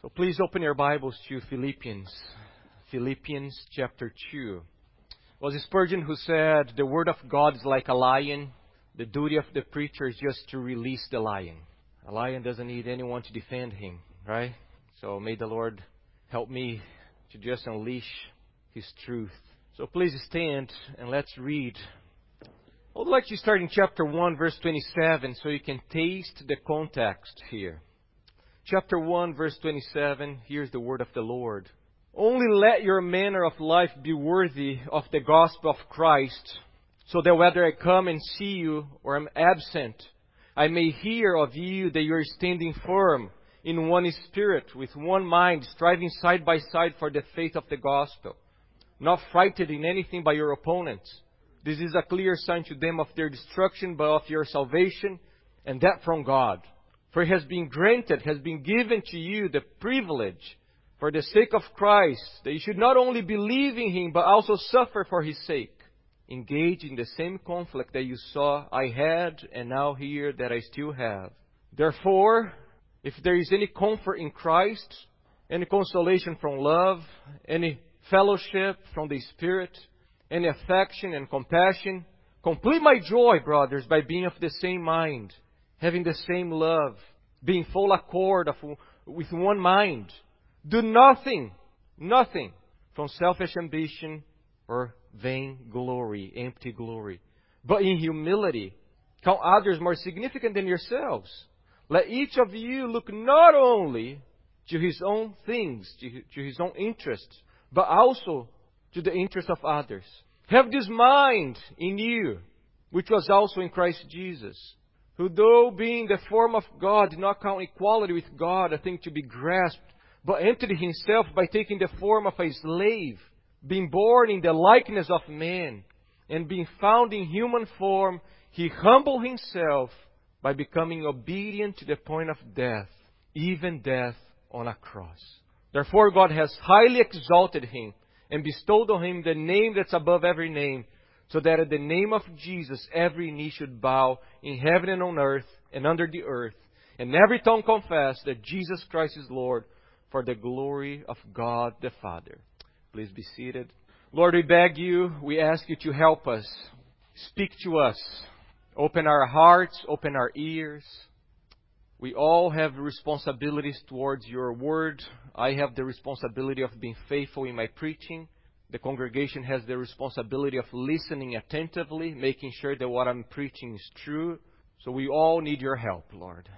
So please open your Bibles to Philippians. Philippians chapter 2. It was Spurgeon who said, The Word of God is like a lion. The duty of the preacher is just to release the lion. A lion doesn't need anyone to defend him, right? So may the Lord help me to just unleash His truth. So please stand and let's read. I would like to start in chapter 1, verse 27, so you can taste the context here chapter 1, verse 27, here's the word of the Lord. Only let your manner of life be worthy of the gospel of Christ, so that whether I come and see you or am absent, I may hear of you that you are standing firm in one spirit, with one mind, striving side by side for the faith of the gospel, not frightened in anything by your opponents. This is a clear sign to them of their destruction, but of your salvation, and that from God. For it has been granted, has been given to you the privilege, for the sake of Christ, that you should not only believe in Him, but also suffer for His sake. Engage in the same conflict that you saw I had and now hear that I still have. Therefore, if there is any comfort in Christ, any consolation from love, any fellowship from the Spirit, any affection and compassion, complete my joy, brothers, by being of the same mind having the same love, being full accord of, with one mind. Do nothing, nothing from selfish ambition or vain glory, empty glory, but in humility count others more significant than yourselves. Let each of you look not only to his own things, to, to his own interests, but also to the interests of others. Have this mind in you, which was also in Christ Jesus who though being the form of God did not count equality with God a thing to be grasped, but emptied himself by taking the form of a slave, being born in the likeness of man, and being found in human form, he humbled himself by becoming obedient to the point of death, even death on a cross. Therefore God has highly exalted him and bestowed on him the name that's above every name so that at the name of Jesus every knee should bow in heaven and on earth and under the earth, and every tongue confess that Jesus Christ is Lord for the glory of God the Father. Please be seated. Lord, we beg you, we ask you to help us. Speak to us. Open our hearts, open our ears. We all have responsibilities towards your word. I have the responsibility of being faithful in my preaching. The congregation has the responsibility of listening attentively, making sure that what I'm preaching is true. So we all need your help, Lord.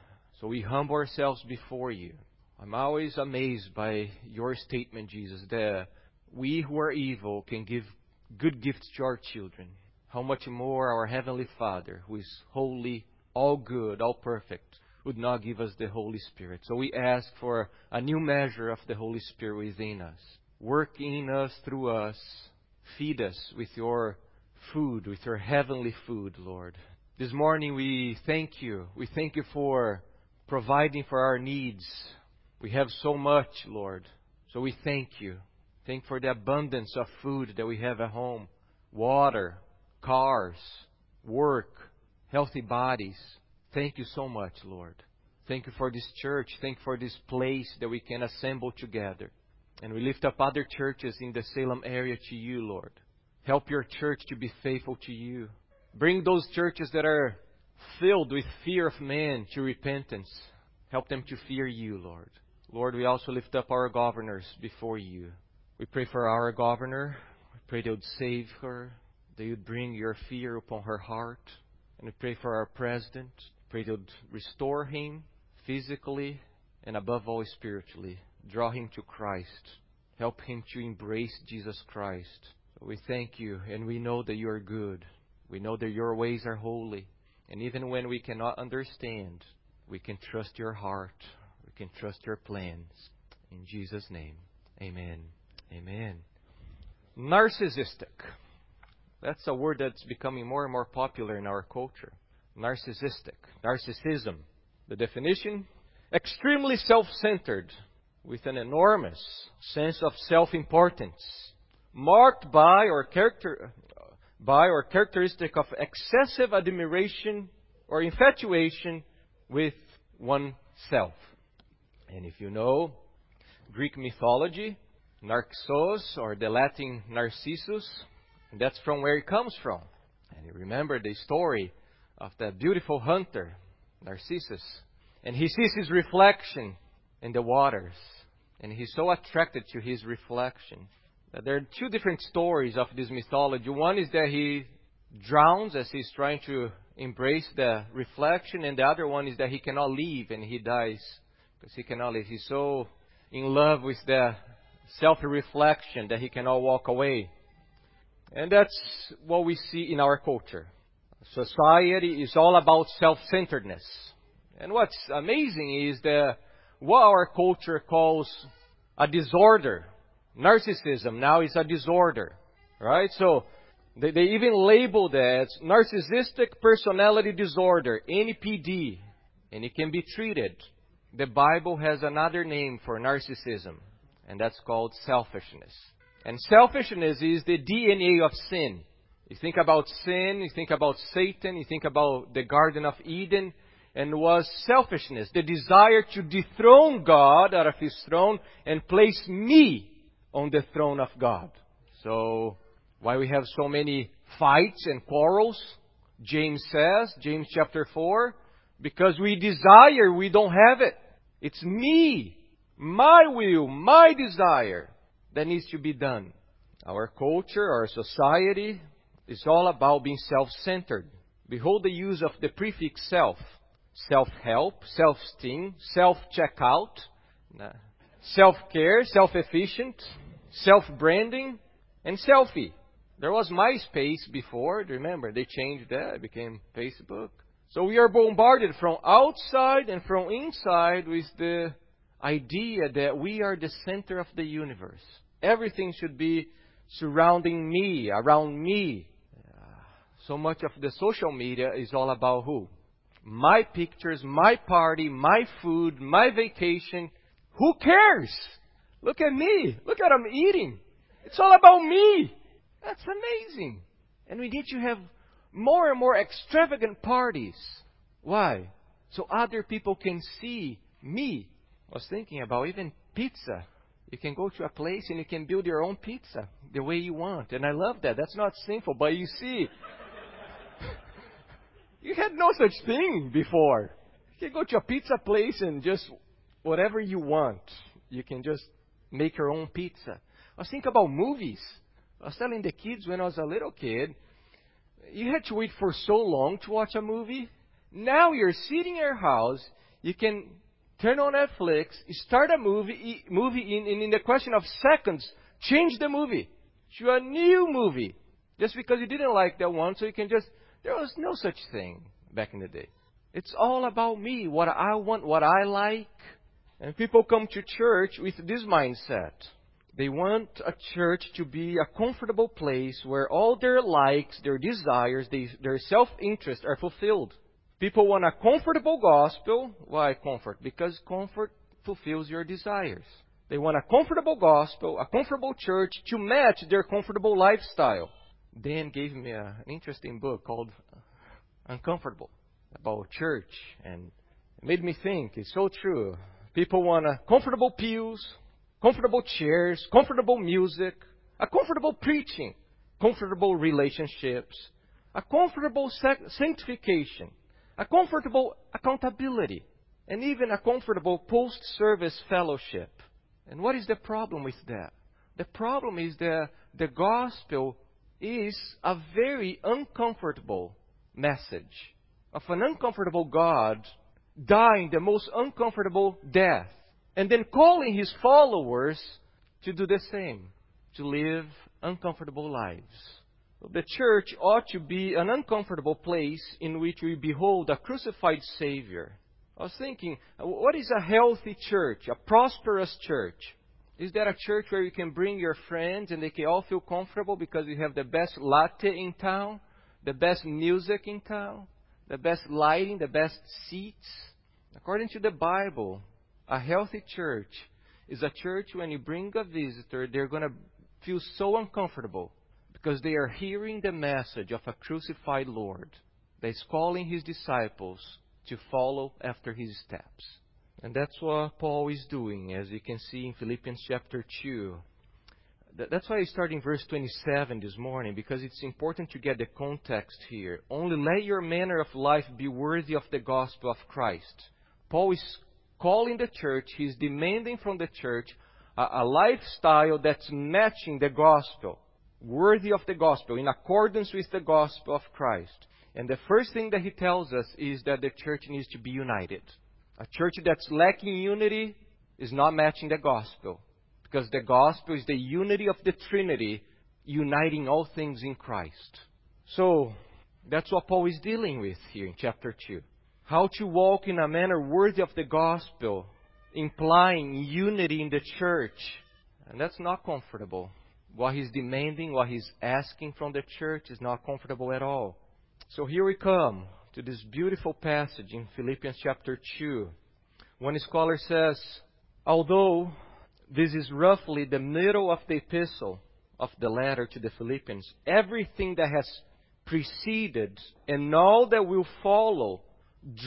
So we humble ourselves before you. I'm always amazed by your statement, Jesus, that we who are evil can give good gifts to our children. How much more our Heavenly Father, who is holy, all good, all perfect, would not give us the Holy Spirit. So we ask for a new measure of the Holy Spirit within us. Work in us, through us. Feed us with your food, with your heavenly food, Lord. This morning we thank you. We thank you for providing for our needs. We have so much, Lord. So we thank you. Thank for the abundance of food that we have at home. Water, cars, work, healthy bodies. Thank you so much, Lord. Thank you for this church. Thank you for this place that we can assemble together. And we lift up other churches in the Salem area to you, Lord. Help your church to be faithful to you. Bring those churches that are filled with fear of man to repentance. Help them to fear you, Lord. Lord, we also lift up our governors before you. We pray for our governor. We pray that you'd save her, that you'd bring your fear upon her heart. And we pray for our president. Pray that you'd restore him physically and above all spiritually. Draw him to Christ. Help him to embrace Jesus Christ. We thank you, and we know that you are good. We know that your ways are holy. And even when we cannot understand, we can trust your heart. We can trust your plans. In Jesus' name, amen. Amen. Narcissistic. That's a word that's becoming more and more popular in our culture. Narcissistic. Narcissism. The definition extremely self centered, with an enormous sense of self-importance, marked by or character by or characteristic of excessive admiration or infatuation with oneself. And if you know Greek mythology, Narcissus, or the Latin Narcissus. That's from where it comes from. And you remember the story of that beautiful hunter, Narcissus. And he sees his reflection in the waters. And he's so attracted to his reflection. That there are two different stories of this mythology. One is that he drowns as he's trying to embrace the reflection, and the other one is that he cannot leave and he dies because he cannot leave. He's so in love with the self reflection that he cannot walk away. And that's what we see in our culture. Society is all about self centeredness. And what's amazing is that what our culture calls a disorder, narcissism, now is a disorder. Right? So, they, they even label that narcissistic personality disorder, NPD, and it can be treated. The Bible has another name for narcissism, and that's called selfishness. And selfishness is the DNA of sin. You think about sin, you think about Satan, you think about the Garden of Eden, and was selfishness, the desire to dethrone God out of his throne and place me on the throne of God. So, why we have so many fights and quarrels? James says, James chapter 4, because we desire, we don't have it. It's me, my will, my desire that needs to be done. Our culture, our society is all about being self-centered. Behold the use of the prefix self. Self-help, self-esteem, self-checkout, self-care, self-efficient, self-branding, and selfie. There was MySpace before, remember, they changed that, it became Facebook. So we are bombarded from outside and from inside with the idea that we are the center of the universe. Everything should be surrounding me, around me. So much of the social media is all about who? My pictures, my party, my food, my vacation. Who cares? Look at me. Look at I'm eating. It's all about me. That's amazing. And we need to have more and more extravagant parties. Why? So other people can see me. I was thinking about even pizza. You can go to a place and you can build your own pizza the way you want. And I love that. That's not sinful. But you see, you had no such thing before. You can go to a pizza place and just whatever you want. You can just make your own pizza. I thinking about movies. I was telling the kids when I was a little kid, you had to wait for so long to watch a movie. Now you're sitting in your house, you can turn on Netflix, start a movie, movie in, in, in the question of seconds, change the movie to a new movie. Just because you didn't like that one, so you can just, there was no such thing back in the day. It's all about me, what I want, what I like. And people come to church with this mindset. They want a church to be a comfortable place where all their likes, their desires, they, their self interest are fulfilled. People want a comfortable gospel. Why comfort? Because comfort fulfills your desires. They want a comfortable gospel, a comfortable church to match their comfortable lifestyle. Dan gave me a, an interesting book called Uncomfortable about church, and it made me think. It's so true. People want a comfortable pews, comfortable chairs, comfortable music, a comfortable preaching, comfortable relationships, a comfortable sanctification, a comfortable accountability, and even a comfortable post service fellowship. And what is the problem with that? The problem is that the gospel is a very uncomfortable message of an uncomfortable God dying the most uncomfortable death and then calling his followers to do the same, to live uncomfortable lives. The church ought to be an uncomfortable place in which we behold a crucified Savior. I was thinking, what is a healthy church, a prosperous church? Is that a church where you can bring your friends and they can all feel comfortable because you have the best latte in town, the best music in town, the best lighting, the best seats? According to the Bible, a healthy church is a church when you bring a visitor, they're going to feel so uncomfortable because they are hearing the message of a crucified Lord that is calling his disciples to follow after his steps. And that's what Paul is doing, as you can see in Philippians chapter 2. That's why I start in verse 27 this morning, because it's important to get the context here. Only let your manner of life be worthy of the gospel of Christ. Paul is calling the church, he's demanding from the church a, a lifestyle that's matching the gospel, worthy of the gospel, in accordance with the gospel of Christ. And the first thing that he tells us is that the church needs to be united. A church that's lacking unity is not matching the gospel. Because the gospel is the unity of the Trinity, uniting all things in Christ. So, that's what Paul is dealing with here in chapter 2. How to walk in a manner worthy of the gospel, implying unity in the church. And that's not comfortable. What he's demanding, what he's asking from the church is not comfortable at all. So here we come to this beautiful passage in Philippians chapter 2. One scholar says, although this is roughly the middle of the epistle of the letter to the Philippians. Everything that has preceded and all that will follow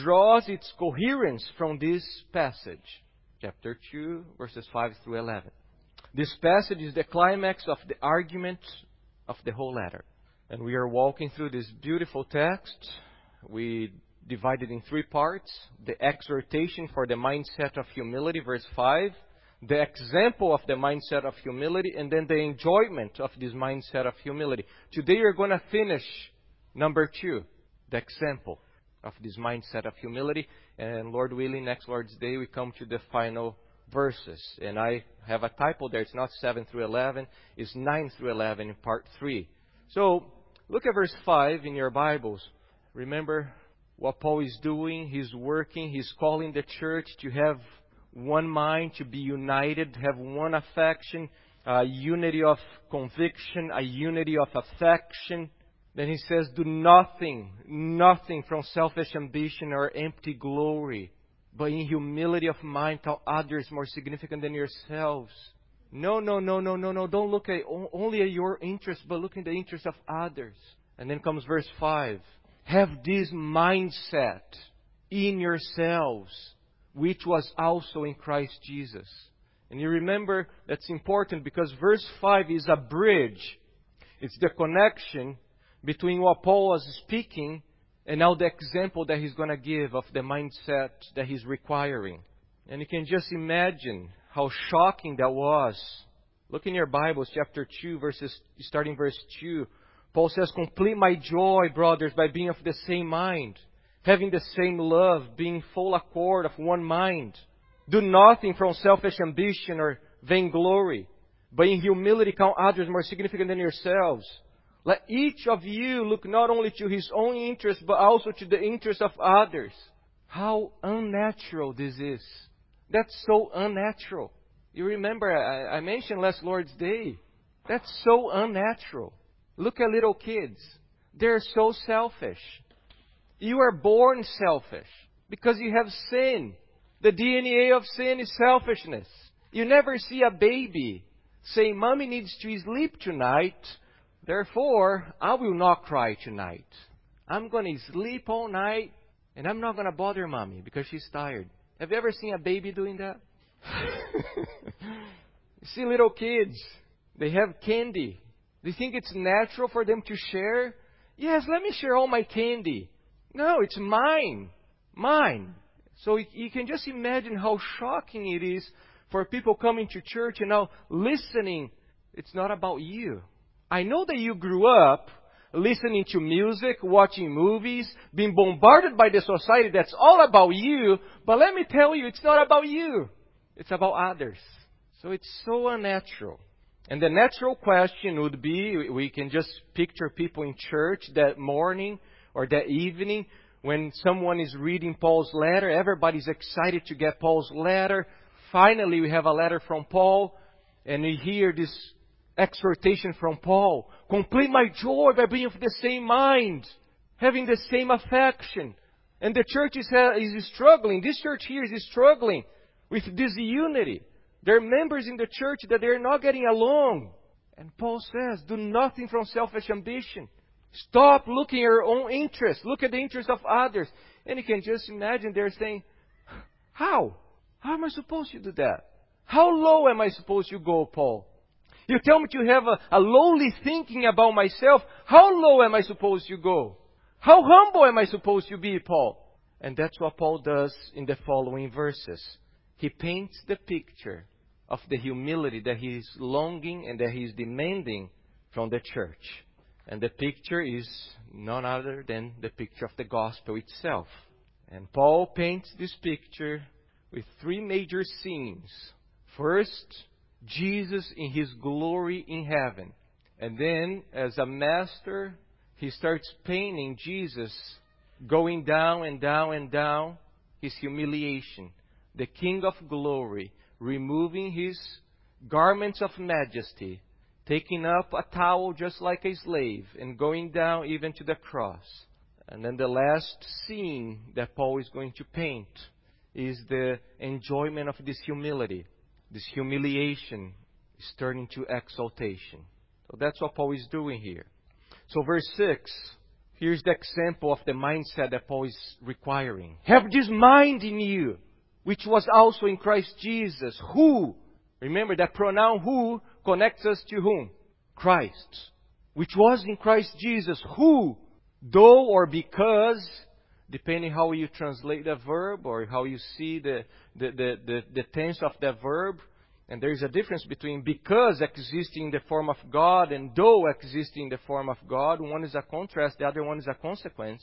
draws its coherence from this passage, chapter 2, verses 5 through 11. This passage is the climax of the argument of the whole letter. And we are walking through this beautiful text. We divided in three parts the exhortation for the mindset of humility, verse 5 the example of the mindset of humility and then the enjoyment of this mindset of humility. Today we're going to finish number two, the example of this mindset of humility. And Lord willing, next Lord's Day we come to the final verses. And I have a typo there. It's not 7 through 11. It's 9 through 11 in part 3. So, look at verse 5 in your Bibles. Remember what Paul is doing. He's working. He's calling the church to have one mind, to be united, have one affection, a unity of conviction, a unity of affection. Then he says, Do nothing, nothing from selfish ambition or empty glory, but in humility of mind count others more significant than yourselves. No, no, no, no, no, no. Don't look at only at your interest, but look in the interest of others. And then comes verse 5. Have this mindset in yourselves which was also in Christ Jesus. And you remember that's important because verse 5 is a bridge. It's the connection between what Paul was speaking and now the example that he's going to give of the mindset that he's requiring. And you can just imagine how shocking that was. Look in your Bibles, chapter 2, verses, starting verse 2. Paul says, Complete my joy, brothers, by being of the same mind having the same love, being full accord of one mind. Do nothing from selfish ambition or vainglory, but in humility count others more significant than yourselves. Let each of you look not only to his own interest, but also to the interest of others. How unnatural this is. That's so unnatural. You remember, I, I mentioned last Lord's Day. That's so unnatural. Look at little kids. They're so selfish. You are born selfish because you have sin. The DNA of sin is selfishness. You never see a baby say, Mommy needs to sleep tonight, therefore I will not cry tonight. I'm going to sleep all night and I'm not going to bother Mommy because she's tired. Have you ever seen a baby doing that? you see little kids, they have candy. Do you think it's natural for them to share? Yes, let me share all my candy. No, it's mine. Mine. So you can just imagine how shocking it is for people coming to church and now listening. It's not about you. I know that you grew up listening to music, watching movies, being bombarded by the society that's all about you, but let me tell you, it's not about you. It's about others. So it's so unnatural. And the natural question would be, we can just picture people in church that morning or that evening when someone is reading Paul's letter, everybody's excited to get Paul's letter. Finally, we have a letter from Paul, and we hear this exhortation from Paul. Complete my joy by being of the same mind, having the same affection. And the church is, uh, is struggling. This church here is struggling with this unity. There are members in the church that they're not getting along. And Paul says, do nothing from selfish ambition. Stop looking at your own interests. Look at the interests of others. And you can just imagine they're saying, How? How am I supposed to do that? How low am I supposed to go, Paul? You tell me to have a, a lowly thinking about myself. How low am I supposed to go? How humble am I supposed to be, Paul? And that's what Paul does in the following verses. He paints the picture of the humility that he is longing and that he is demanding from the church. And the picture is none other than the picture of the gospel itself. And Paul paints this picture with three major scenes. First, Jesus in his glory in heaven. And then, as a master, he starts painting Jesus going down and down and down his humiliation. The King of glory, removing his garments of majesty, taking up a towel just like a slave, and going down even to the cross. And then the last scene that Paul is going to paint is the enjoyment of this humility. This humiliation is turning to exaltation. So that's what Paul is doing here. So, verse 6, here's the example of the mindset that Paul is requiring. Have this mind in you, which was also in Christ Jesus, who, remember that pronoun who connects us to whom? Christ. Which was in Christ Jesus, who, though or because, depending how you translate the verb or how you see the, the, the, the, the tense of the verb, and there is a difference between because existing in the form of God and though existing in the form of God. One is a contrast, the other one is a consequence.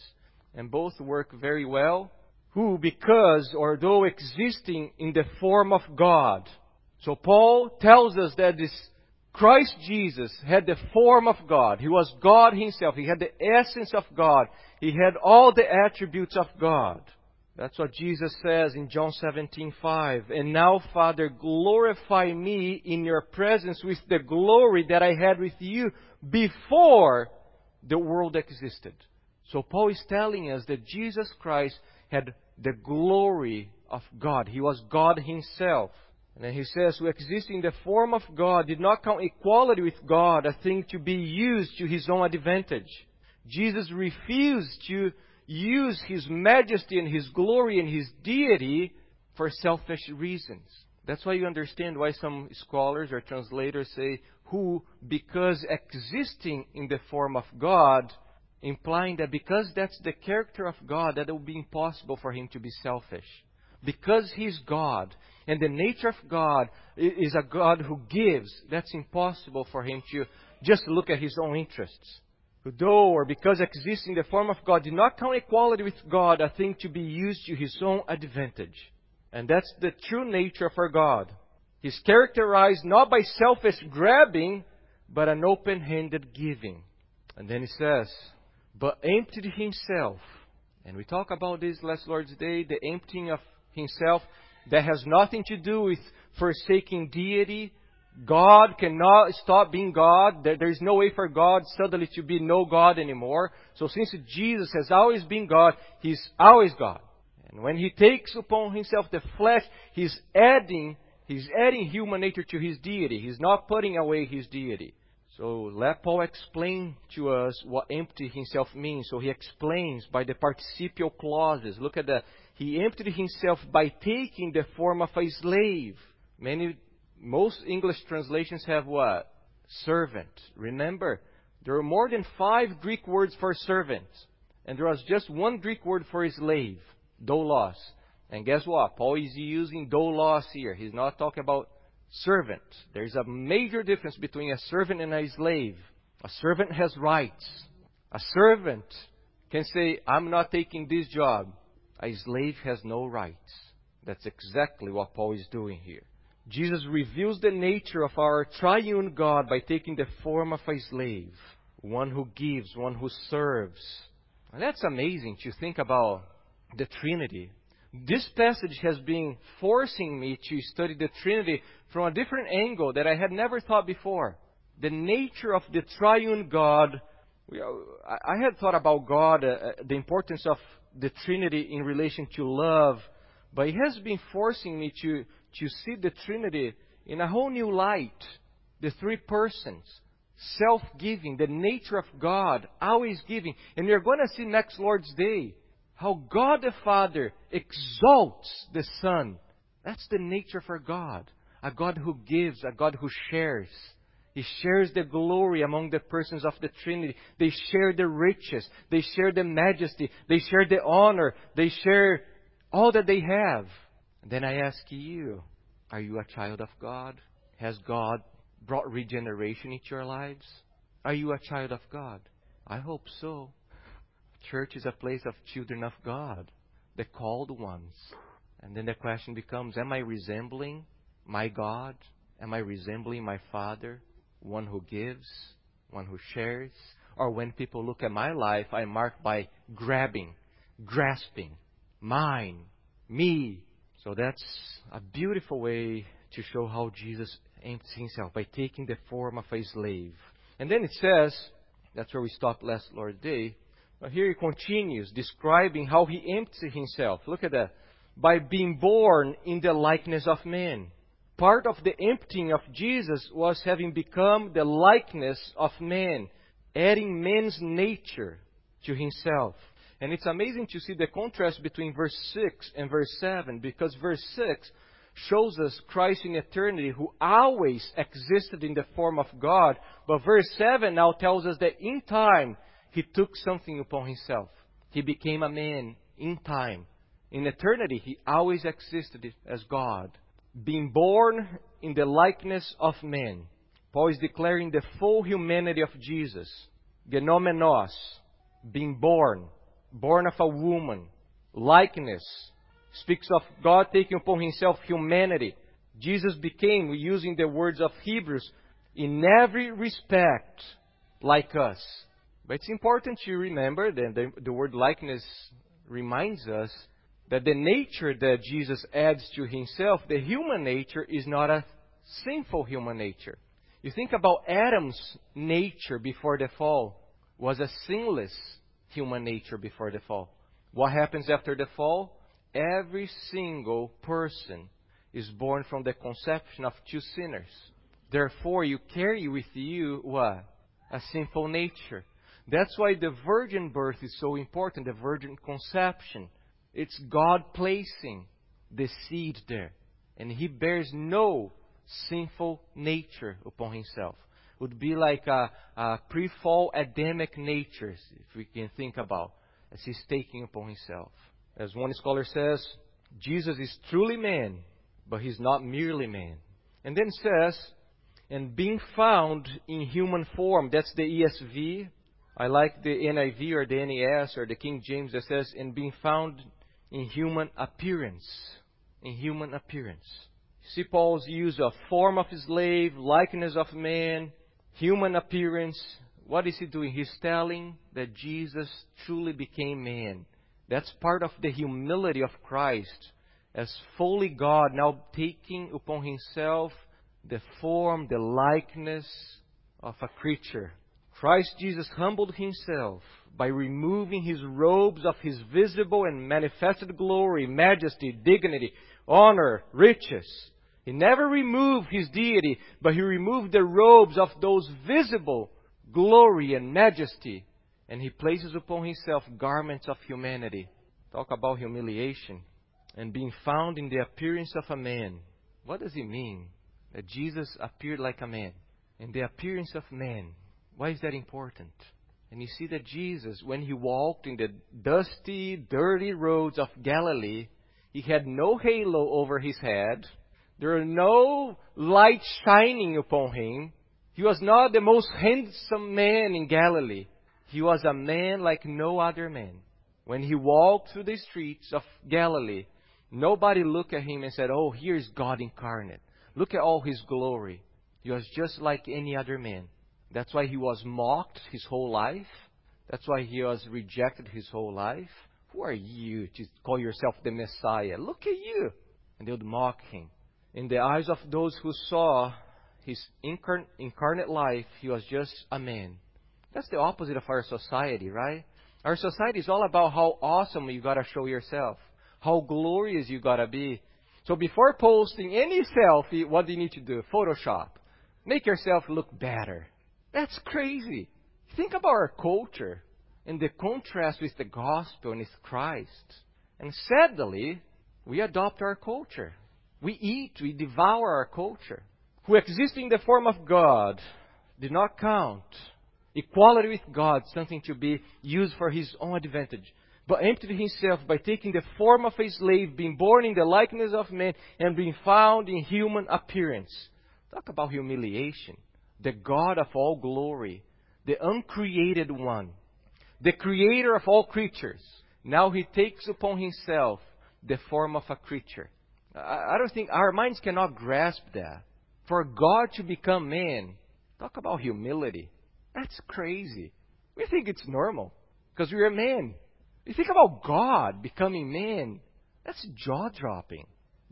And both work very well. Who, because or though existing in the form of God. So Paul tells us that this Christ Jesus had the form of God. He was God himself. He had the essence of God. He had all the attributes of God. That's what Jesus says in John 17:5. And now, Father, glorify me in your presence with the glory that I had with you before the world existed. So Paul is telling us that Jesus Christ had the glory of God. He was God himself. And then he says, who exists in the form of God did not count equality with God a thing to be used to his own advantage. Jesus refused to use his majesty and his glory and his deity for selfish reasons. That's why you understand why some scholars or translators say, who, because existing in the form of God, implying that because that's the character of God, that it would be impossible for him to be selfish. Because he's God, and the nature of God is a God who gives, that's impossible for him to just look at his own interests who though or because exists in the form of God did not count equality with God a thing to be used to his own advantage. And that's the true nature of our God. He's characterized not by selfish grabbing, but an open-handed giving. And then he says, but emptied himself. And we talk about this last Lord's Day, the emptying of himself that has nothing to do with forsaking deity, God cannot stop being God. There is no way for God suddenly to be no God anymore. So since Jesus has always been God, He's always God. And when He takes upon Himself the flesh, He's adding, He's adding human nature to His deity. He's not putting away His deity. So let Paul explain to us what empty himself means. So he explains by the participial clauses. Look at that. He emptied himself by taking the form of a slave. Many most English translations have what? Servant. Remember, there are more than five Greek words for servant. And there was just one Greek word for slave, doulos. And guess what? Paul is using doulos here. He's not talking about servant. There's a major difference between a servant and a slave. A servant has rights. A servant can say, I'm not taking this job. A slave has no rights. That's exactly what Paul is doing here. Jesus reveals the nature of our triune God by taking the form of a slave, one who gives, one who serves. And that's amazing to think about the Trinity. This passage has been forcing me to study the Trinity from a different angle that I had never thought before. The nature of the triune God. I had thought about God, uh, uh, the importance of the Trinity in relation to love, but it has been forcing me to to see the Trinity in a whole new light. The three persons, self giving, the nature of God, always giving. And we're going to see next Lord's Day how God the Father exalts the Son That's the nature for God. A God who gives, a God who shares. He shares the glory among the persons of the Trinity. They share the riches. They share the majesty. They share the honor. They share all that they have. Then I ask you, are you a child of God? Has God brought regeneration into your lives? Are you a child of God? I hope so. Church is a place of children of God, the called ones. And then the question becomes Am I resembling my God? Am I resembling my Father? One who gives, one who shares? Or when people look at my life, I'm marked by grabbing, grasping, mine, me. So that's a beautiful way to show how Jesus empties himself by taking the form of a slave. And then it says, that's where we stopped last Lord's Day. But here he continues describing how he empties himself. Look at that. By being born in the likeness of men. Part of the emptying of Jesus was having become the likeness of man, adding man's nature to himself. And it's amazing to see the contrast between verse 6 and verse 7 because verse 6 shows us Christ in eternity who always existed in the form of God. But verse 7 now tells us that in time he took something upon himself. He became a man in time. In eternity, he always existed as God. Being born in the likeness of man. Paul is declaring the full humanity of Jesus. Genomenos, being born, born of a woman. Likeness, speaks of God taking upon himself humanity. Jesus became, using the words of Hebrews, in every respect like us. But it's important to remember that the, the word likeness reminds us that the nature that Jesus adds to himself, the human nature, is not a sinful human nature. You think about Adam's nature before the fall was a sinless human nature before the fall. What happens after the fall? Every single person is born from the conception of two sinners. Therefore, you carry with you what? A sinful nature. That's why the virgin birth is so important, the virgin conception. It's God placing the seed there. And He bears no sinful nature upon Himself. Would be like a, a pre fall Adamic nature, if we can think about, as He's taking upon Himself. As one scholar says, Jesus is truly man, but he's not merely man. And then says, and being found in human form, that's the ESV. I like the NIV or the NES or the King James that says, and being found in human appearance. In human appearance. See Paul's use of form of slave, likeness of man, human appearance. What is he doing? He's telling that Jesus truly became man. That's part of the humility of Christ as fully God, now taking upon himself the form, the likeness of a creature. Christ Jesus humbled himself by removing his robes of his visible and manifested glory, majesty, dignity, honor, riches. He never removed his deity, but he removed the robes of those visible glory and majesty and he places upon himself garments of humanity. Talk about humiliation. And being found in the appearance of a man. What does it mean? That Jesus appeared like a man. In the appearance of man. Why is that important? And you see that Jesus, when he walked in the dusty, dirty roads of Galilee, he had no halo over his head. There were no light shining upon him. He was not the most handsome man in Galilee. He was a man like no other man. When he walked through the streets of Galilee, nobody looked at him and said, Oh, here's God incarnate. Look at all his glory. He was just like any other man. That's why he was mocked his whole life. That's why he was rejected his whole life. Who are you to call yourself the Messiah? Look at you. And they would mock him. In the eyes of those who saw his incarnate life, he was just a man. That's the opposite of our society, right? Our society is all about how awesome you gotta show yourself, how glorious you gotta be. So before posting any selfie, what do you need to do? Photoshop. Make yourself look better. That's crazy. Think about our culture and the contrast with the gospel and with Christ. And sadly, we adopt our culture. We eat, we devour our culture. Who exist in the form of God did not count equality with God something to be used for his own advantage, but emptied himself by taking the form of a slave, being born in the likeness of men, and being found in human appearance. Talk about humiliation. The God of all glory, the uncreated one, the creator of all creatures. Now he takes upon himself the form of a creature. I don't think our minds cannot grasp that. For God to become man, talk about humility. That's crazy. We think it's normal because we're men. man. You think about God becoming man, that's jaw dropping.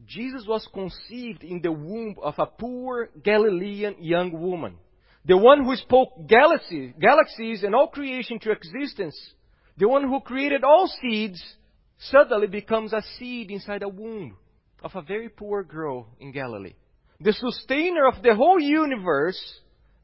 Jesus was conceived in the womb of a poor Galilean young woman. The one who spoke galaxies, galaxies and all creation to existence. The one who created all seeds suddenly becomes a seed inside a womb of a very poor girl in Galilee. The sustainer of the whole universe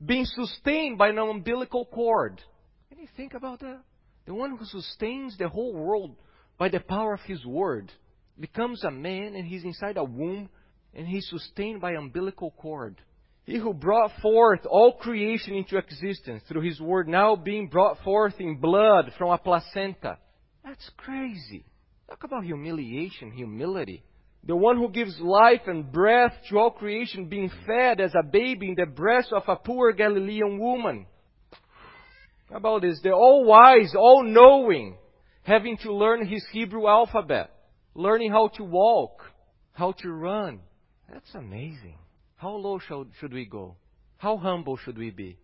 being sustained by an umbilical cord. Can you think about that? The one who sustains the whole world by the power of his word becomes a man and he's inside a womb and he's sustained by umbilical cord. He who brought forth all creation into existence through his word now being brought forth in blood from a placenta. That's crazy. Talk about humiliation, humility. The one who gives life and breath to all creation being fed as a baby in the breast of a poor Galilean woman. How about this? The all wise, all knowing, having to learn his Hebrew alphabet, learning how to walk, how to run. That's amazing. How low should, we go? How humble should we be?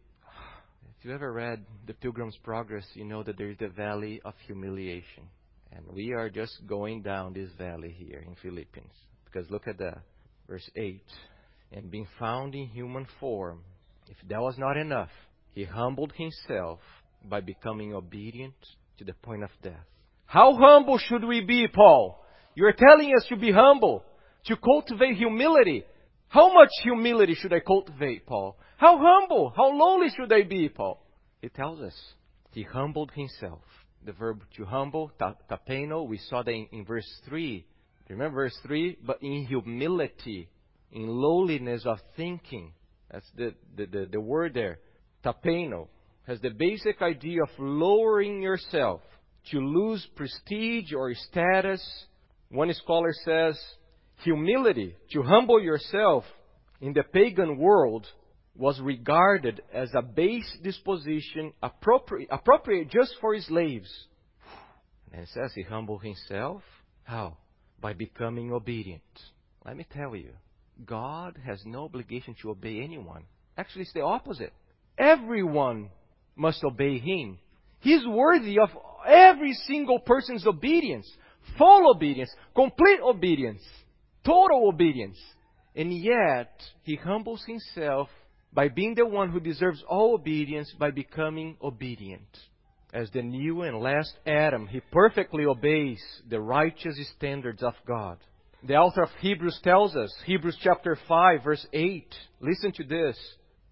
If you ever read The Pilgrim's Progress, you know that there is the valley of humiliation. And we are just going down this valley here in Philippians. Because look at the verse 8. And being found in human form, if that was not enough, he humbled himself by becoming obedient to the point of death. How humble should we be, Paul? You're telling us to be humble, to cultivate humility. How much humility should I cultivate, Paul? How humble, how lowly should I be, Paul? He tells us he humbled himself the verb to humble, tapeno. We saw that in, in verse 3. Remember verse 3? But in humility, in lowliness of thinking. That's the, the, the, the word there. Tapeno has the basic idea of lowering yourself to lose prestige or status. One scholar says, humility, to humble yourself in the pagan world was regarded as a base disposition appropriate, appropriate just for slaves. And says he humbled himself. How? By becoming obedient. Let me tell you, God has no obligation to obey anyone. Actually, it's the opposite. Everyone must obey him. He's worthy of every single person's obedience. Full obedience, complete obedience, total obedience. And yet, he humbles himself by being the one who deserves all obedience by becoming obedient. As the new and last Adam, he perfectly obeys the righteous standards of God. The author of Hebrews tells us, Hebrews chapter 5 verse 8, listen to this.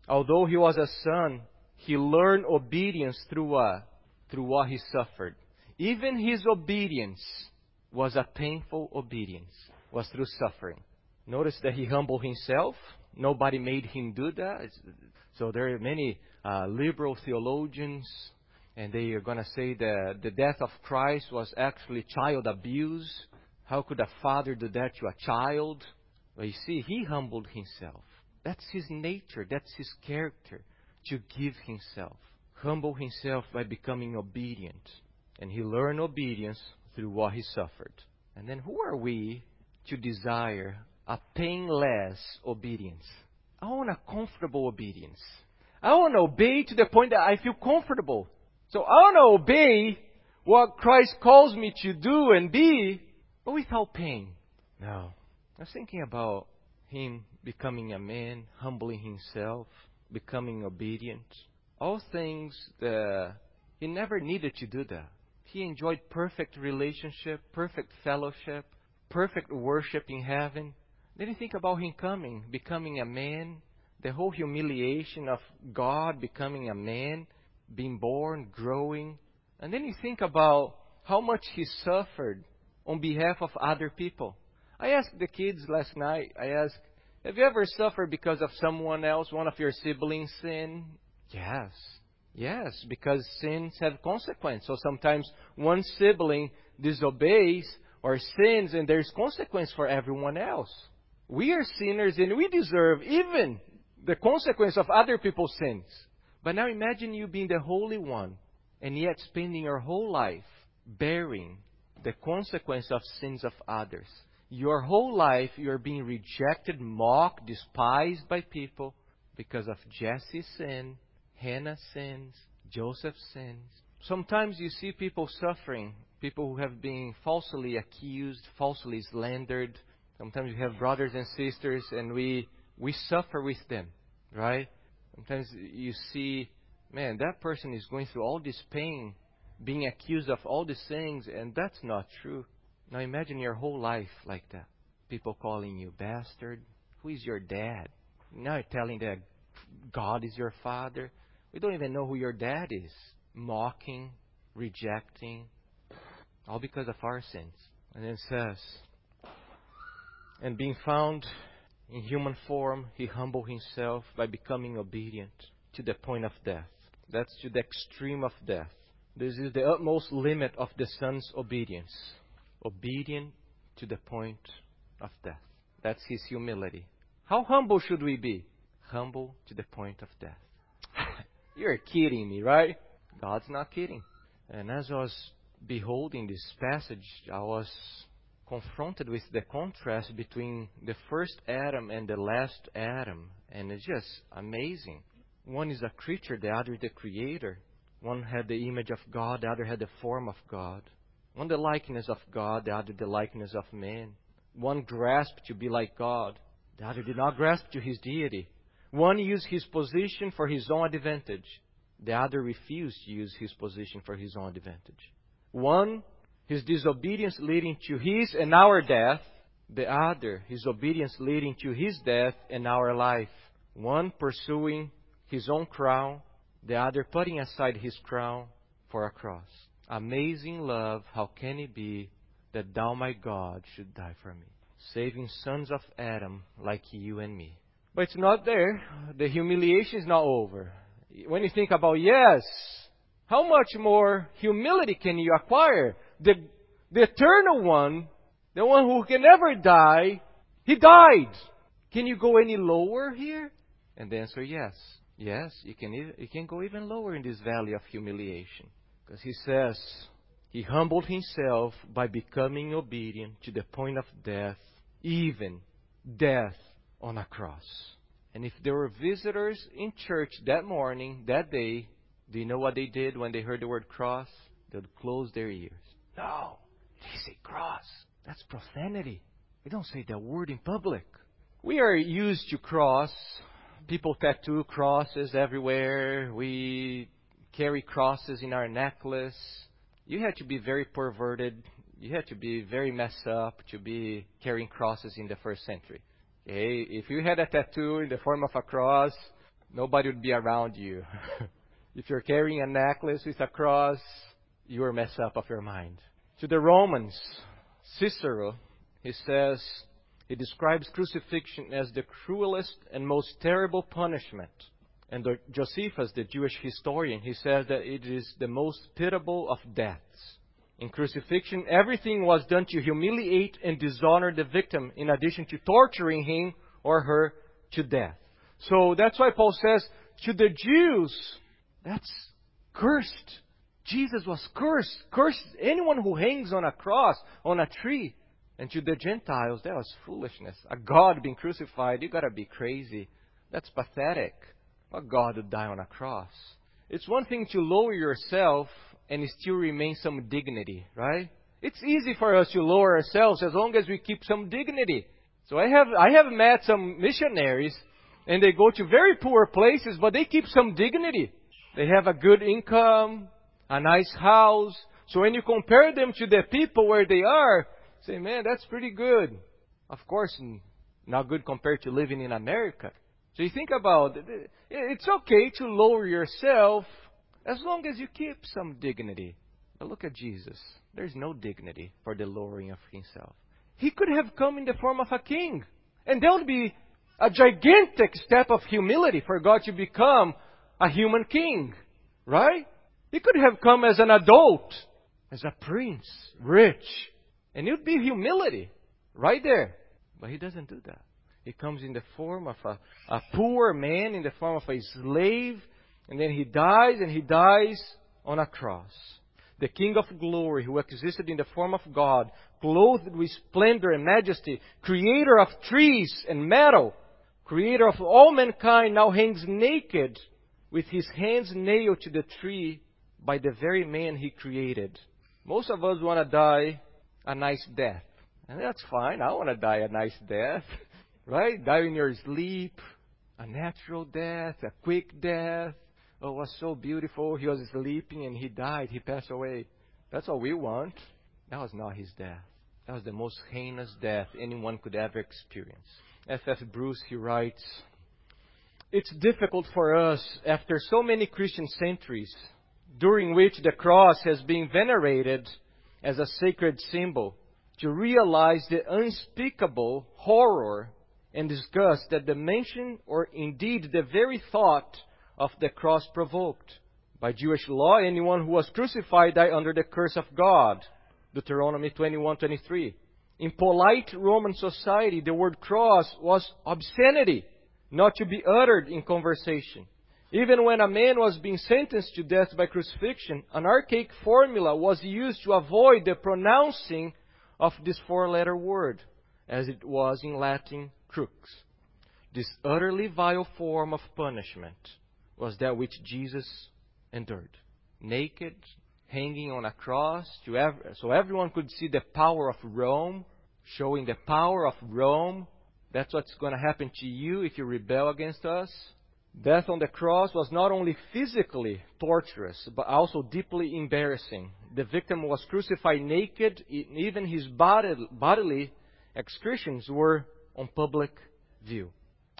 Although he was a son, he learned obedience through what? Through what he suffered. Even his obedience was a painful obedience, was through suffering. Notice that he humbled himself, Nobody made him do that. So there are many uh, liberal theologians, and they are going to say that the death of Christ was actually child abuse. How could a father do that to a child? But you see, he humbled himself. That's his nature, that's his character, to give himself. Humble himself by becoming obedient. And he learned obedience through what he suffered. And then who are we to desire a painless obedience. I want a comfortable obedience. I want to obey to the point that I feel comfortable. So I want to obey what Christ calls me to do and be, but without pain. No. I was thinking about him becoming a man, humbling himself, becoming obedient. All things that he never needed to do that. He enjoyed perfect relationship, perfect fellowship, perfect worship in heaven. Then you think about him coming, becoming a man, the whole humiliation of God becoming a man, being born, growing. And then you think about how much he suffered on behalf of other people. I asked the kids last night, I asked, have you ever suffered because of someone else, one of your siblings sin? Yes. Yes, because sins have consequence. So sometimes one sibling disobeys or sins and there's consequence for everyone else. We are sinners and we deserve even the consequence of other people's sins. But now imagine you being the Holy One and yet spending your whole life bearing the consequence of sins of others. Your whole life you are being rejected, mocked, despised by people because of Jesse's sin, Hannah's sins, Joseph sins. Sometimes you see people suffering, people who have been falsely accused, falsely slandered. Sometimes you have brothers and sisters and we we suffer with them, right? Sometimes you see, man, that person is going through all this pain, being accused of all these things, and that's not true. Now imagine your whole life like that. People calling you bastard. Who is your dad? Now you're telling that God is your father. We don't even know who your dad is. Mocking, rejecting, all because of our sins. And then it says, and being found in human form, he humbled himself by becoming obedient to the point of death. That's to the extreme of death. This is the utmost limit of the Son's obedience. Obedient to the point of death. That's his humility. How humble should we be? Humble to the point of death. You're kidding me, right? God's not kidding. And as I was beholding this passage, I was confronted with the contrast between the first Adam and the last Adam. And it's just amazing. One is a creature, the other is the creator. One had the image of God, the other had the form of God. One the likeness of God, the other the likeness of man. One grasped to be like God, the other did not grasp to his deity. One used his position for his own advantage, the other refused to use his position for his own advantage. One his disobedience leading to his and our death, the other, his obedience leading to his death and our life. One pursuing his own crown, the other putting aside his crown for a cross. Amazing love, how can it be that thou, my God, should die for me? Saving sons of Adam like you and me. But it's not there. The humiliation is not over. When you think about, yes, how much more humility can you acquire? the, the eternal one, the one who can never die, he died. Can you go any lower here? And the answer yes. Yes, you can, you can go even lower in this valley of humiliation. Because he says, he humbled himself by becoming obedient to the point of death, even death on a cross. And if there were visitors in church that morning, that day, do you know what they did when they heard the word cross? They would close their ears. No. They say cross. That's profanity. We don't say that word in public. We are used to cross. People tattoo crosses everywhere. We carry crosses in our necklace. You had to be very perverted. You had to be very messed up to be carrying crosses in the first century. Okay? If you had a tattoo in the form of a cross, nobody would be around you. if you're carrying a necklace with a cross, you are messed up of your mind. To the Romans, Cicero, he says, he describes crucifixion as the cruelest and most terrible punishment. And Josephus, the Jewish historian, he says that it is the most pitiable of deaths. In crucifixion, everything was done to humiliate and dishonor the victim, in addition to torturing him or her to death. So that's why Paul says, to the Jews, that's cursed. Jesus was cursed. Cursed anyone who hangs on a cross, on a tree. And to the Gentiles, that was foolishness. A God being crucified, you gotta be crazy. That's pathetic. A God would die on a cross. It's one thing to lower yourself and still remain some dignity, right? It's easy for us to lower ourselves as long as we keep some dignity. So I have, I have met some missionaries and they go to very poor places, but they keep some dignity. They have a good income, a nice house. So when you compare them to the people where they are, say, man, that's pretty good. Of course, not good compared to living in America. So you think about it. It's okay to lower yourself as long as you keep some dignity. But look at Jesus. There's no dignity for the lowering of himself. he could have come in the form of a king. And that would be a gigantic step of humility for God to become a human king. Right? He could have come as an adult, as a prince, rich. And it would be humility. Right there. But he doesn't do that. He comes in the form of a, a poor man, in the form of a slave, and then he dies, and he dies on a cross. The King of glory, who existed in the form of God, clothed with splendor and majesty, creator of trees and metal, creator of all mankind, now hangs naked with his hands nailed to the tree by the very man he created. Most of us want to die a nice death. And that's fine. I want to die a nice death. right? Die in your sleep. A natural death. A quick death. Oh, it was so beautiful. He was sleeping and he died. He passed away. That's all we want. That was not his death. That was the most heinous death anyone could ever experience. F.F. Bruce, he writes, It's difficult for us, after so many Christian centuries, during which the cross has been venerated as a sacred symbol, to realize the unspeakable horror and disgust that the mention or indeed the very thought of the cross provoked. By Jewish law, anyone who was crucified died under the curse of God. Deuteronomy 21:23. In polite Roman society, the word cross was obscenity, not to be uttered in conversation. Even when a man was being sentenced to death by crucifixion, an archaic formula was used to avoid the pronouncing of this four letter word, as it was in Latin crux. This utterly vile form of punishment was that which Jesus endured. Naked, hanging on a cross, ev- so everyone could see the power of Rome, showing the power of Rome. That's what's going to happen to you if you rebel against us. Death on the cross was not only physically torturous, but also deeply embarrassing. The victim was crucified naked, even his bodily excretions were on public view.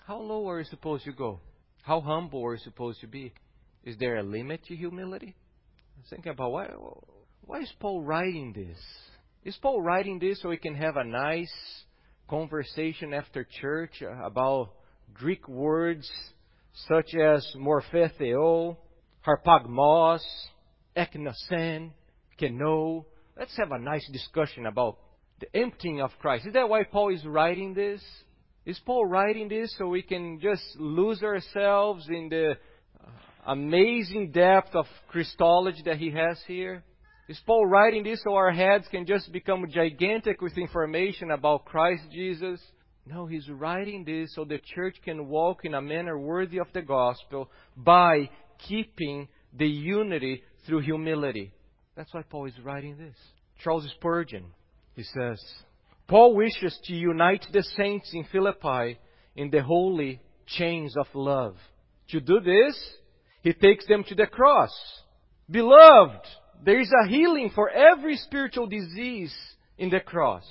How low are you supposed to go? How humble are supposed to be? Is there a limit to humility? I was thinking about why, why is Paul writing this? Is Paul writing this so he can have a nice conversation after church about Greek words such as morphetheo, harpagmos, eknosen, keno. Let's have a nice discussion about the emptying of Christ. Is that why Paul is writing this? Is Paul writing this so we can just lose ourselves in the amazing depth of Christology that he has here? Is Paul writing this so our heads can just become gigantic with information about Christ Jesus? No, he's writing this so the church can walk in a manner worthy of the gospel by keeping the unity through humility. That's why Paul is writing this. Charles Spurgeon, he says, Paul wishes to unite the saints in Philippi in the holy chains of love. To do this, he takes them to the cross. Beloved, there is a healing for every spiritual disease in the cross.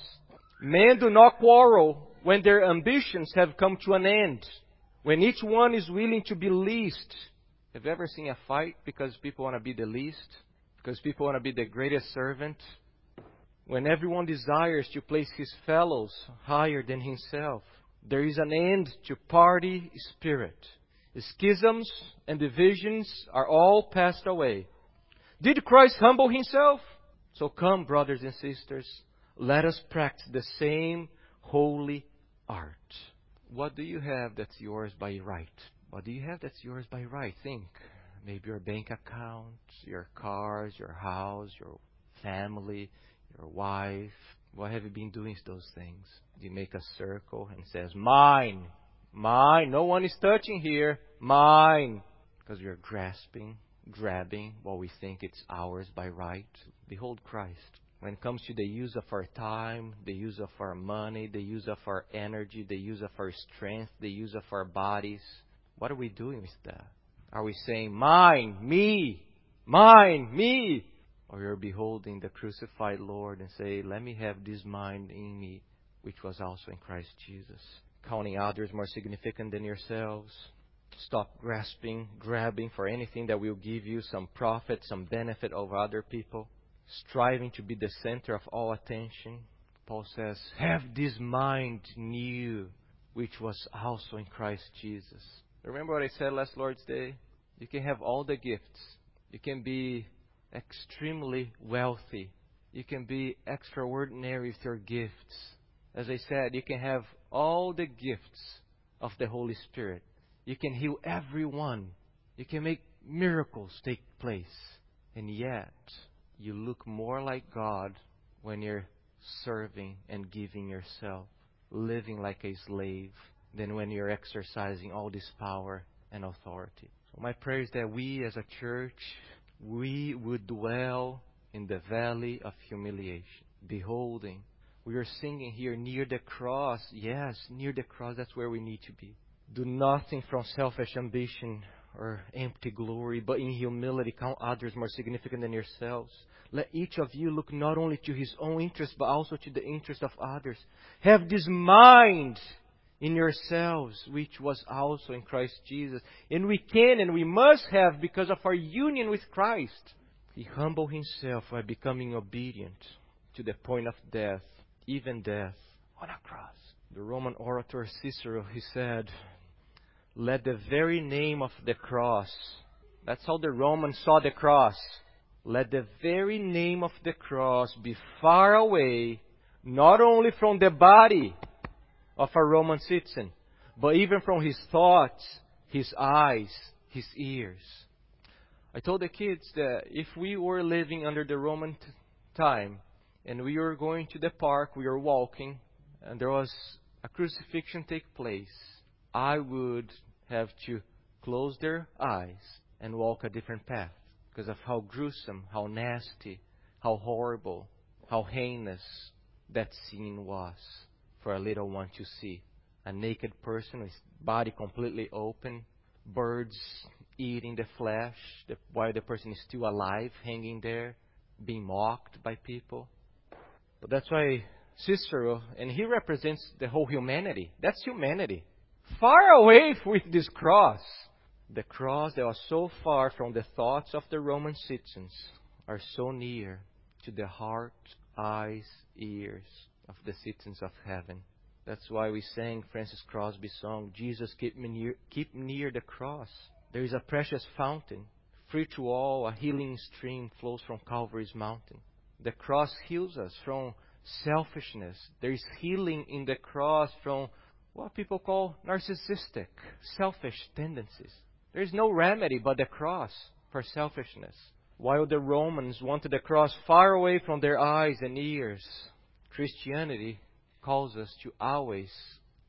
Men do not quarrel when their ambitions have come to an end, when each one is willing to be least. Have you ever seen a fight because people want to be the least? Because people want to be the greatest servant? When everyone desires to place his fellows higher than himself, there is an end to party spirit. Schisms and divisions are all passed away. Did Christ humble himself? So come, brothers and sisters, let us practice the same holy art. What do you have that's yours by right? What do you have that's yours by right? Think. Maybe your bank account, your cars, your house, your family, your wife. What have you been doing those things? You make a circle and says, mine, mine. No one is touching here. Mine. Because we are grasping, grabbing what we think it's ours by right. Behold Christ when it comes to the use of our time, the use of our money, the use of our energy, the use of our strength, the use of our bodies. What are we doing with that? Are we saying, mine, me, mine, me? Or you're beholding the crucified Lord and say, let me have this mind in me, which was also in Christ Jesus. Counting others more significant than yourselves. Stop grasping, grabbing for anything that will give you some profit, some benefit over other people striving to be the center of all attention, Paul says, Have this mind in you, which was also in Christ Jesus. Remember what I said last Lord's Day? You can have all the gifts. You can be extremely wealthy. You can be extraordinary with your gifts. As I said, you can have all the gifts of the Holy Spirit. You can heal everyone. You can make miracles take place. And yet, you look more like God when you're serving and giving yourself, living like a slave, than when you're exercising all this power and authority. So my prayer is that we as a church, we would dwell in the valley of humiliation, beholding. We are singing here near the cross. Yes, near the cross, that's where we need to be. Do nothing from selfish ambition or empty glory, but in humility count others more significant than yourselves. Let each of you look not only to his own interest, but also to the interest of others. Have this mind in yourselves, which was also in Christ Jesus. And we can and we must have because of our union with Christ. He humbled himself by becoming obedient to the point of death, even death on a cross. The Roman orator Cicero, he said, let the very name of the cross, that's how the Romans saw the cross, let the very name of the cross be far away, not only from the body of a Roman citizen, but even from his thoughts, his eyes, his ears. I told the kids that if we were living under the Roman t- time and we were going to the park, we were walking, and there was a crucifixion take place, I would have to close their eyes and walk a different path because of how gruesome, how nasty, how horrible, how heinous that scene was for a little one to see. A naked person with body completely open, birds eating the flesh while the person is still alive, hanging there, being mocked by people. But that's why Cicero, and he represents the whole humanity. That's humanity far away with this cross. The cross that was so far from the thoughts of the Roman citizens are so near to the heart, eyes, ears of the citizens of heaven. That's why we sang Frances Crosby's song, Jesus keep me near, keep near the cross. There is a precious fountain, free to all, a healing stream flows from Calvary's mountain. The cross heals us from selfishness. There is healing in the cross from what people call narcissistic, selfish tendencies. There is no remedy but the cross for selfishness. While the Romans wanted the cross far away from their eyes and ears, Christianity calls us to always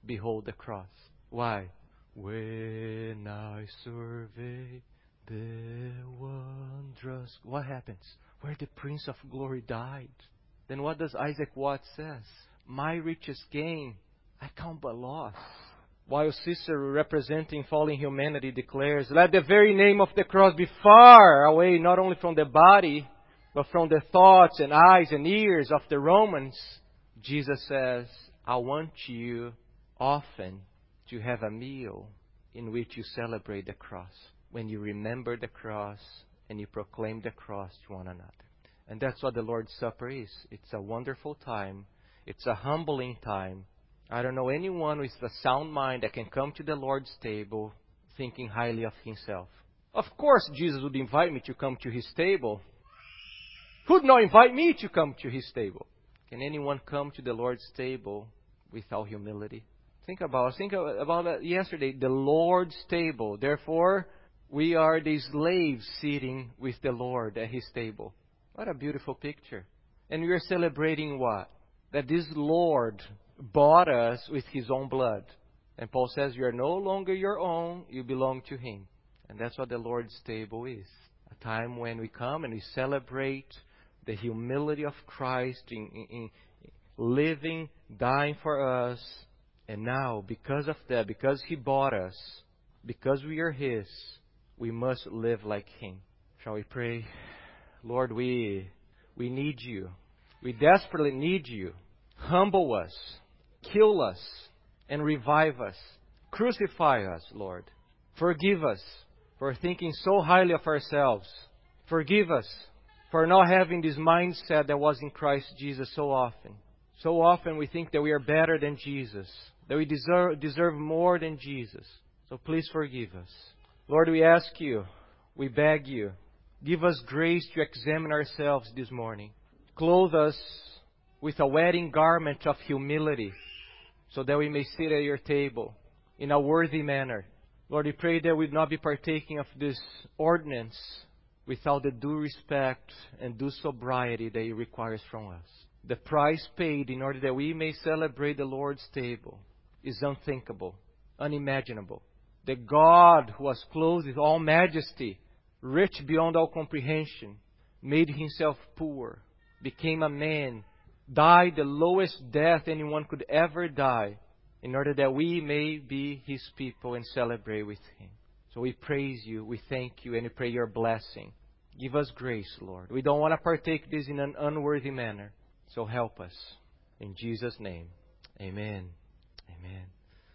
behold the cross. Why? When I survey the wondrous. What happens? Where the Prince of Glory died. Then what does Isaac Watts says? My richest gain I count but loss. While Cicero, representing fallen humanity, declares, Let the very name of the cross be far away, not only from the body, but from the thoughts and eyes and ears of the Romans. Jesus says, I want you often to have a meal in which you celebrate the cross, when you remember the cross and you proclaim the cross to one another. And that's what the Lord's Supper is. It's a wonderful time. It's a humbling time I don't know anyone with a sound mind that can come to the Lord's table thinking highly of himself. Of course, Jesus would invite me to come to his table. Who'd not invite me to come to his table? Can anyone come to the Lord's table without humility? Think about think about it yesterday. The Lord's table. Therefore, we are the slaves sitting with the Lord at His table. What a beautiful picture! And we are celebrating what? That this Lord bought us with his own blood. And Paul says, You are no longer your own, you belong to him. And that's what the Lord's table is a time when we come and we celebrate the humility of Christ in, in, in living, dying for us. And now, because of that, because he bought us, because we are his, we must live like him. Shall we pray? Lord, we, we need you. We desperately need you. Humble us Kill us and revive us. Crucify us, Lord. Forgive us for thinking so highly of ourselves. Forgive us for not having this mindset that was in Christ Jesus so often. So often we think that we are better than Jesus, that we deserve, deserve more than Jesus. So please forgive us. Lord, we ask you, we beg you, give us grace to examine ourselves this morning. Clothe us with a wedding garment of humility so that we may sit at your table in a worthy manner. Lord, we pray that we would not be partaking of this ordinance without the due respect and due sobriety that it requires from us. The price paid in order that we may celebrate the Lord's table is unthinkable, unimaginable. The God who was clothed with all majesty, rich beyond all comprehension, made himself poor, became a man, died the lowest death anyone could ever die, in order that we may be his people and celebrate with him. So we praise you, we thank you, and we pray your blessing. Give us grace, Lord. We don't want to partake this in an unworthy manner. So help us. In Jesus' name, amen. Amen.